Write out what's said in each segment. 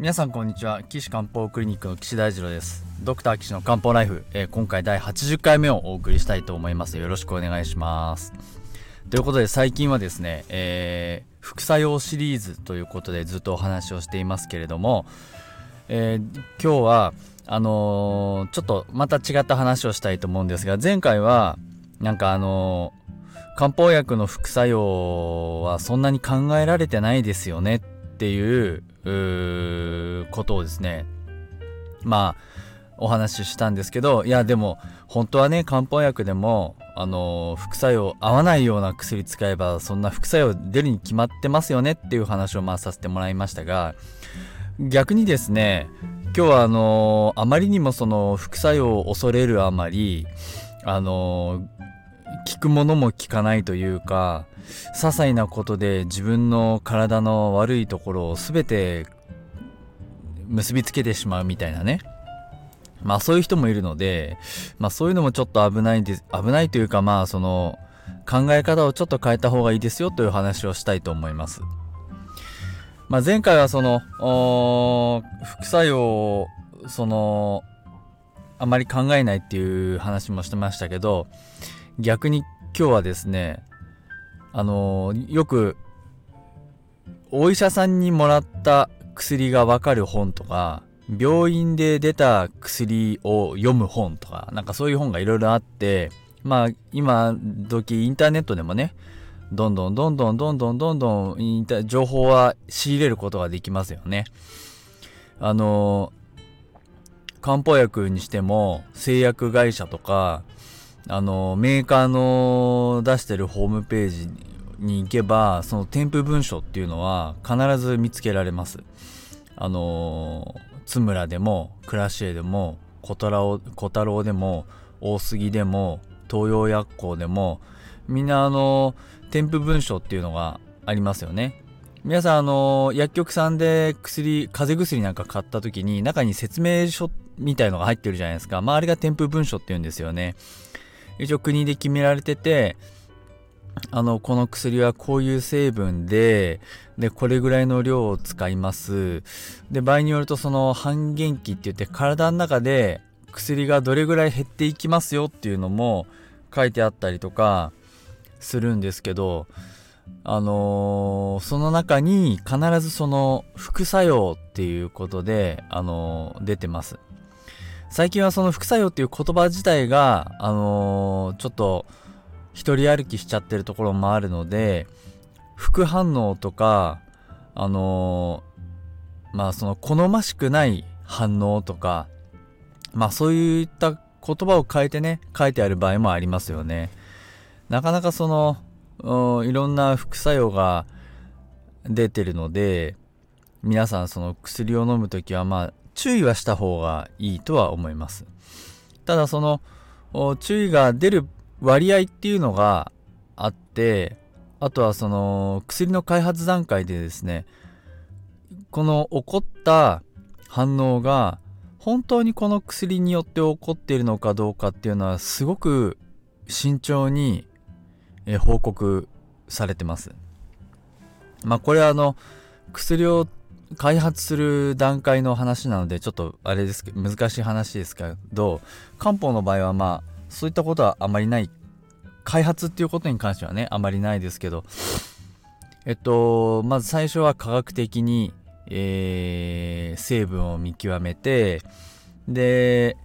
皆さんこんにちは。岸漢方クリニックの岸大二郎です。ドクター岸の漢方ライフ、えー、今回第80回目をお送りしたいと思います。よろしくお願いします。ということで最近はですね、えー、副作用シリーズということでずっとお話をしていますけれども、えー、今日はあの、ちょっとまた違った話をしたいと思うんですが前回はなんかあの漢方薬の副作用はそんなに考えられてないですよねっていうことをですねまあお話ししたんですけどいやでも本当はね漢方薬でもあの副作用合わないような薬使えばそんな副作用出るに決まってますよねっていう話をまあさせてもらいましたが逆にですね今日はあのあまりにもその副作用を恐れるあまりあの聞くものも聞かないというか些細なことで自分の体の悪いところを全て結びつけてしまうみたいなねまあそういう人もいるのでまあそういうのもちょっと危ないです危ないというかまあその考え方をちょっと変えた方がいいですよという話をしたいと思います。まあ、前回はその副作用をそのあまり考えないっていう話もしてましたけど逆に今日はですねあのよくお医者さんにもらった薬がわかる本とか病院で出た薬を読む本とかなんかそういう本がいろいろあってまあ今時インターネットでもねどんどんどんどんどんどんどんどん情報は仕入れることができますよね。あの漢方薬にしても製薬会社とかあの、メーカーの出してるホームページに行けば、その添付文書っていうのは必ず見つけられます。あの、津村でも、倉重でも、小太郎小太郎でも、大杉でも、東洋薬効でも、みんなあの、添付文書っていうのがありますよね。皆さんあの、薬局さんで薬、風邪薬なんか買った時に中に説明書みたいのが入ってるじゃないですか。まああれが添付文書って言うんですよね。一応国で決められてて、あの、この薬はこういう成分で、で、これぐらいの量を使います。で、場合によるとその半減期って言って体の中で薬がどれぐらい減っていきますよっていうのも書いてあったりとかするんですけど、あのー、その中に必ずその副作用っていうことで、あのー、出てます。最近はその副作用っていう言葉自体が、あのー、ちょっと一人歩きしちゃってるところもあるので、副反応とか、あのー、まあその好ましくない反応とか、まあそういった言葉を変えてね、書いてある場合もありますよね。なかなかその、いろんな副作用が出てるので、皆さんその薬を飲むときはまあ注意はした方がいいとは思います。ただその注意が出る割合っていうのがあってあとはその薬の開発段階でですねこの起こった反応が本当にこの薬によって起こっているのかどうかっていうのはすごく慎重に報告されてます。まあこれはあの薬を開発する段階の話なのでちょっとあれですけど難しい話ですけど漢方の場合はまあそういったことはあまりない開発っていうことに関してはねあまりないですけどえっとまず最初は科学的に、えー、成分を見極めてで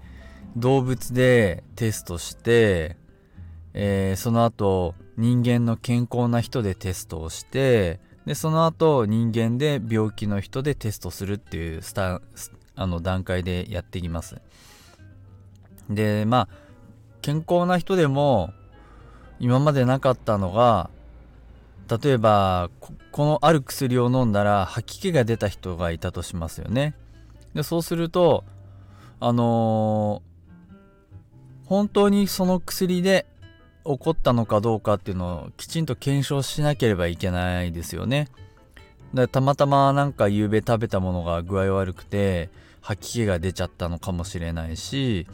動物でテストして、えー、その後人間の健康な人でテストをしてでその後人間で病気の人でテストするっていうスタあの段階でやっていきます。でまあ健康な人でも今までなかったのが例えばこのある薬を飲んだら吐き気が出た人がいたとしますよね。でそうするとあのー、本当にその薬で起こったのかどうかっていうのをきちんと検証しなければいけないですよね。だたまたまなんか夕べ食べたものが具合悪くて吐き気が出ちゃったのかもしれないし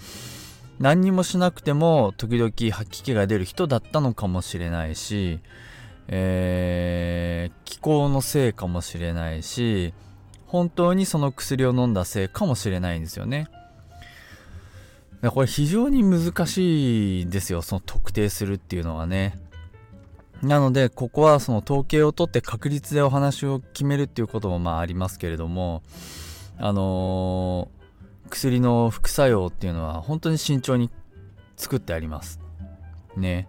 何にもしなくても時々吐き気が出る人だったのかもしれないし、えー、気候のせいかもしれないし本当にその薬を飲んだせいかもしれないんですよね。これ非常に難しいですよ、その特定するっていうのはね。なので、ここはその統計を取って確率でお話を決めるっていうこともまあありますけれども、あのー、薬の副作用っていうのは本当に慎重に作ってあります。ね。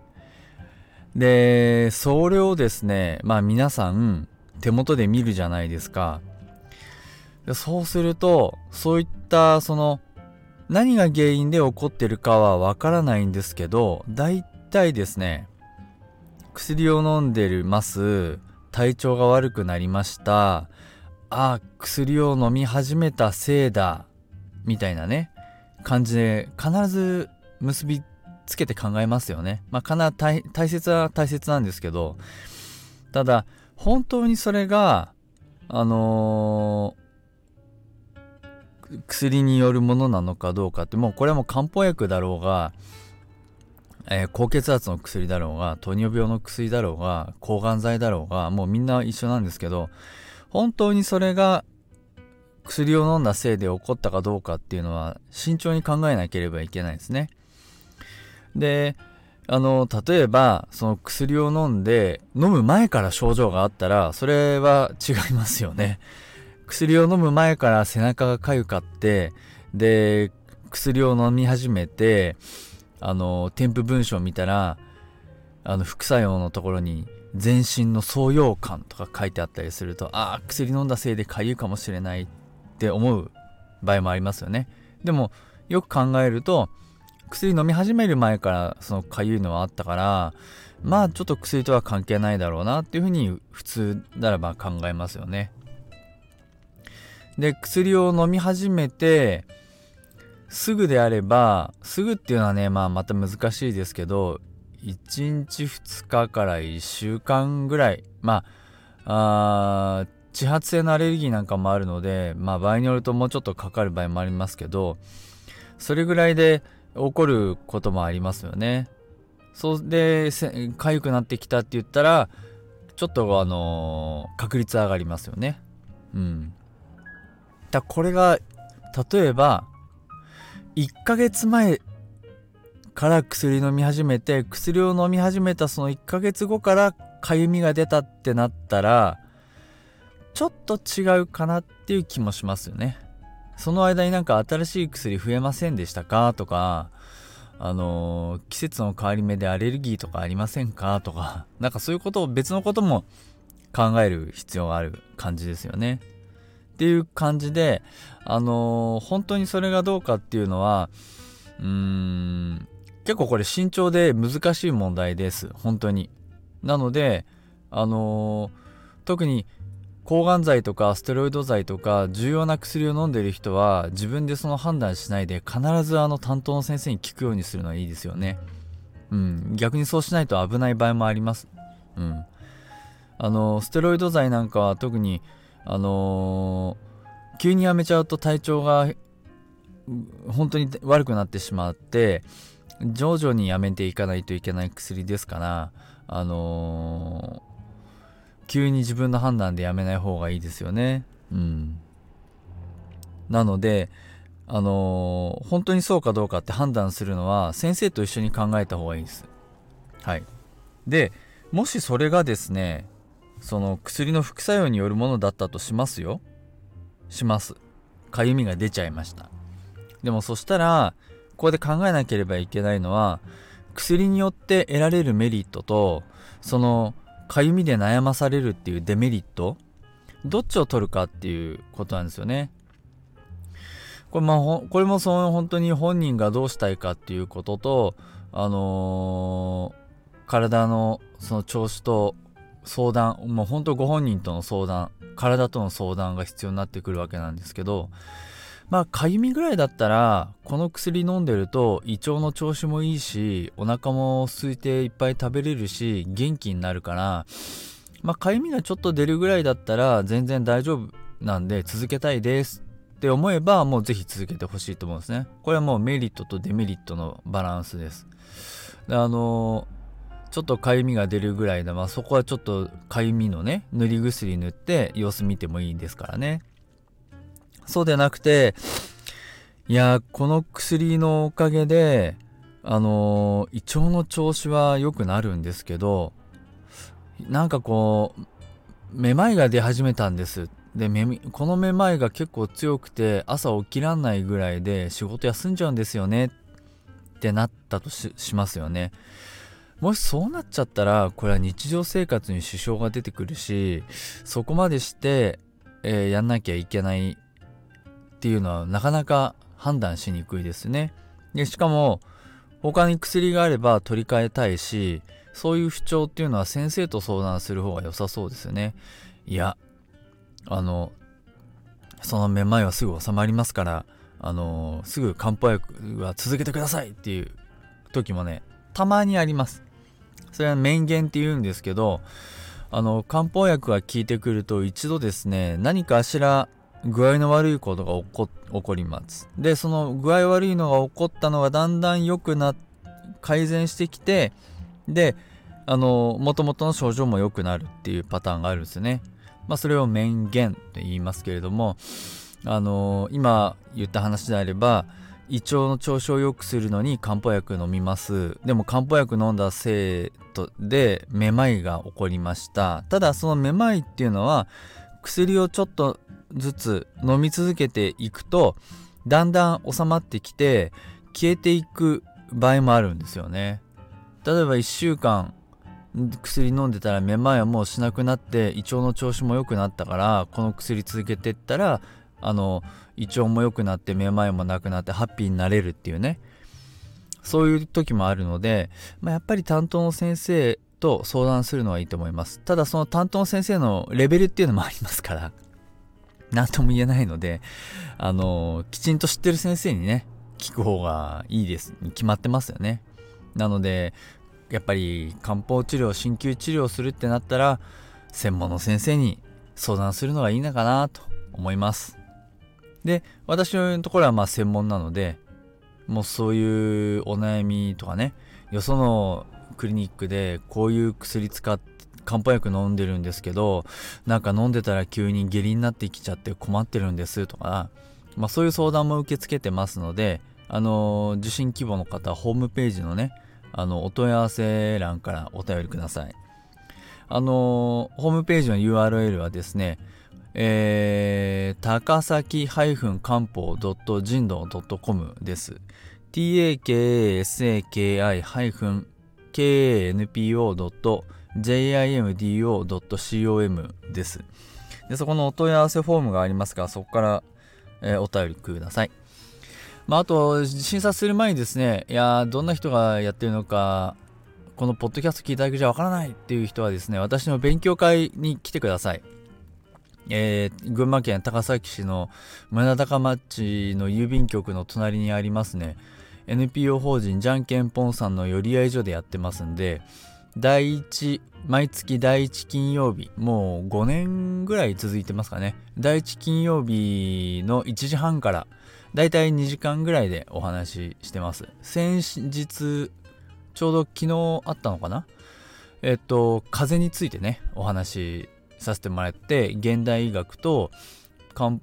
で、それをですね、まあ皆さん手元で見るじゃないですか。そうすると、そういったその何が原因で起こってるかはわからないんですけど、大体ですね、薬を飲んでるます、体調が悪くなりました、あ、薬を飲み始めたせいだ、みたいなね、感じで必ず結びつけて考えますよね。まあ、かな大切は大切なんですけど、ただ、本当にそれが、あのー、薬によるものなのかどうかって、もうこれはもう漢方薬だろうが、えー、高血圧の薬だろうが、糖尿病の薬だろうが、抗がん剤だろうが、もうみんな一緒なんですけど、本当にそれが薬を飲んだせいで起こったかどうかっていうのは慎重に考えなければいけないですね。で、あの、例えば、その薬を飲んで、飲む前から症状があったら、それは違いますよね。薬を飲む前から背中が痒かって、で、薬を飲み始めて、あの、添付文章を見たら、あの、副作用のところに、全身の創用感とか書いてあったりすると、ああ、薬飲んだせいで痒いかもしれないって思う場合もありますよね。でも、よく考えると、薬飲み始める前からそのかゆいのはあったからまあちょっと薬とは関係ないだろうなっていうふうに普通ならば考えますよね。で薬を飲み始めてすぐであればすぐっていうのはねまあまた難しいですけど1日2日から1週間ぐらいまああ揮発性のアレルギーなんかもあるのでまあ場合によるともうちょっとかかる場合もありますけどそれぐらいで起こることもありますよね。そうで、痒くなってきたって言ったら、ちょっとあのー、確率上がりますよね。うん。だこれが、例えば、1ヶ月前から薬飲み始めて、薬を飲み始めたその1ヶ月後から痒みが出たってなったら、ちょっと違うかなっていう気もしますよね。その間になんか新しい薬増えませんでしたか？とか、あのー、季節の変わり目でアレルギーとかありませんか？とか、なんかそういうことを別のことも考える必要がある感じですよね。っていう感じで、あのー、本当にそれがどうかっていうのは、うーん、結構これ慎重で難しい問題です。本当に。なので、あのー、特に抗がん剤とかステロイド剤とか重要な薬を飲んでいる人は自分でその判断しないで必ずあの担当の先生に聞くようにするのはいいですよね。うん、逆にそうしないと危ない場合もあります。うん。あの、ステロイド剤なんかは特に、あのー、急にやめちゃうと体調が本当に悪くなってしまって、徐々にやめていかないといけない薬ですから、あのー急に自分の判断でやめない方がいいですよね。うん。なので、あのー、本当にそうかどうかって判断するのは先生と一緒に考えた方がいいです。はい。で、もしそれがですね、その薬の副作用によるものだったとしますよ。します。かゆみが出ちゃいました。でもそしたら、ここで考えなければいけないのは、薬によって得られるメリットと、そのかゆみで悩まされるっていうデメリットどっちを取るかっていうことなんですよね。これまあこれもその本当に本人がどうしたいかっていうこととあのー、体のその調子と相談もう本当ご本人との相談体との相談が必要になってくるわけなんですけどまあ、かゆみぐらいだったら、この薬飲んでると胃腸の調子もいいし、お腹も空いていっぱい食べれるし、元気になるから、まあ、かゆみがちょっと出るぐらいだったら全然大丈夫なんで続けたいですって思えば、もうぜひ続けてほしいと思うんですね。これはもうメリットとデメリットのバランスです。あのー、ちょっとかゆみが出るぐらいで、まあ、そこはちょっとかゆみのね、塗り薬塗って様子見てもいいんですからね。そうでなくて、いや、この薬のおかげで、あの、胃腸の調子は良くなるんですけど、なんかこう、めまいが出始めたんです。で、このめまいが結構強くて、朝起きらんないぐらいで仕事休んじゃうんですよねってなったとしますよね。もしそうなっちゃったら、これは日常生活に支障が出てくるし、そこまでして、えー、やんなきゃいけないっていうのはなかなか判断しにくいですね。で、しかも、他に薬があれば取り替えたいし、そういう不調っていうのは先生と相談する方が良さそうですよね。いや、あの、そのめまいはすぐ収まりますから、あの、すぐ漢方薬は続けてくださいっていう時もね、たまにあります。それは免言って言うんですけど、あの、漢方薬が効いてくると一度ですね、何かしら具合の悪いことが起こ起こります。で、その具合悪いのが起こったのがだんだん良くな、改善してきて、で、あの、元々の症状も良くなるっていうパターンがあるんですよね。まあ、それを免言と言いますけれども、あの、今言った話であれば、胃腸の調子を良くするのに漢方薬飲みます。でも漢方薬飲んだせいでめまいが起こりました。ただそのめまいっていうのは薬をちょっとずつ飲み続けていくとだんだん収まってきて消えていく場合もあるんですよね。例えば1週間薬飲んでたらめまいはもうしなくなって胃腸の調子も良くなったからこの薬続けてったらあの胃腸も良くなってめまいもなくなってハッピーになれるっていうね。そういう時もあるので、まあ、やっぱり担当の先生と相談するのはいいと思います。ただその担当の先生のレベルっていうのもありますから 何とも言えないのであのきちんと知ってる先生にね聞く方がいいですに決まってますよね。なのでやっぱり漢方治療鍼灸治療するってなったら専門の先生に相談するのがいいのかなと思います。で私のところはまあ専門なのでもうそういうお悩みとかねよそのクリニックでこういう薬使って漢方薬飲んでるんですけどなんか飲んでたら急に下痢になってきちゃって困ってるんですとか、まあ、そういう相談も受け付けてますのであの受診希望の方ホームページのねあの、お問い合わせ欄からお便りください。あのホームページの URL はですね、えー、高崎漢方人道 .com です。takasaki-kanpo.jimdo.com です。で、そこのお問い合わせフォームがありますから、そこから、えー、お便りください。まあ、あと、審査する前にですね、いやどんな人がやってるのか、このポッドキャスト聞いただけじゃわからないっていう人はですね、私の勉強会に来てください。えー、群馬県高崎市の村高町の郵便局の隣にありますね、NPO 法人じゃんけんぽんさんの寄り合い所でやってますんで、第1、毎月第1金曜日、もう5年ぐらい続いてますかね。第1金曜日の1時半から、だいたい2時間ぐらいでお話ししてます。先日、ちょうど昨日あったのかな？えっと、風についてね、お話させてもらって、現代医学と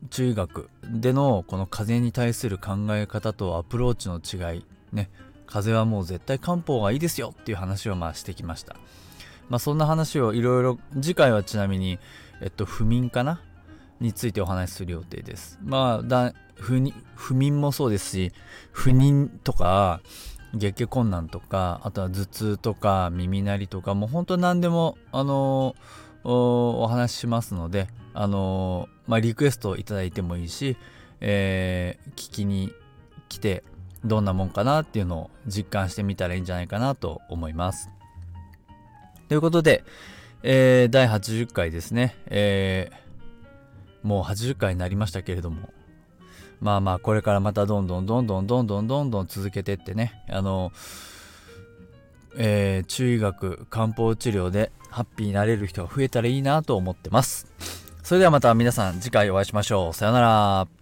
中医学でのこの風邪に対する考え方とアプローチの違い、ね、風邪はもう絶対漢方がいいですよっていう話をまあしてきました。まあそんな話をいろいろ、次回はちなみに、えっと、不眠かな？についてお話しする予定です。まあ、だ不不眠もそうですし、不妊とか、月経困難とか、あとは頭痛とか、耳鳴りとか、もう本当何でも、あのー、お話ししますので、あのー、まあ、リクエストいただいてもいいし、えー、聞きに来て、どんなもんかなっていうのを実感してみたらいいんじゃないかなと思います。ということで、えー、第80回ですね。えーもう80回になりましたけれども、まあまあ、これからまたどんどんどんどんどんどんどん続けてってね、あの、えー、中医学、漢方治療でハッピーになれる人が増えたらいいなと思ってます。それではまた皆さん次回お会いしましょう。さよなら。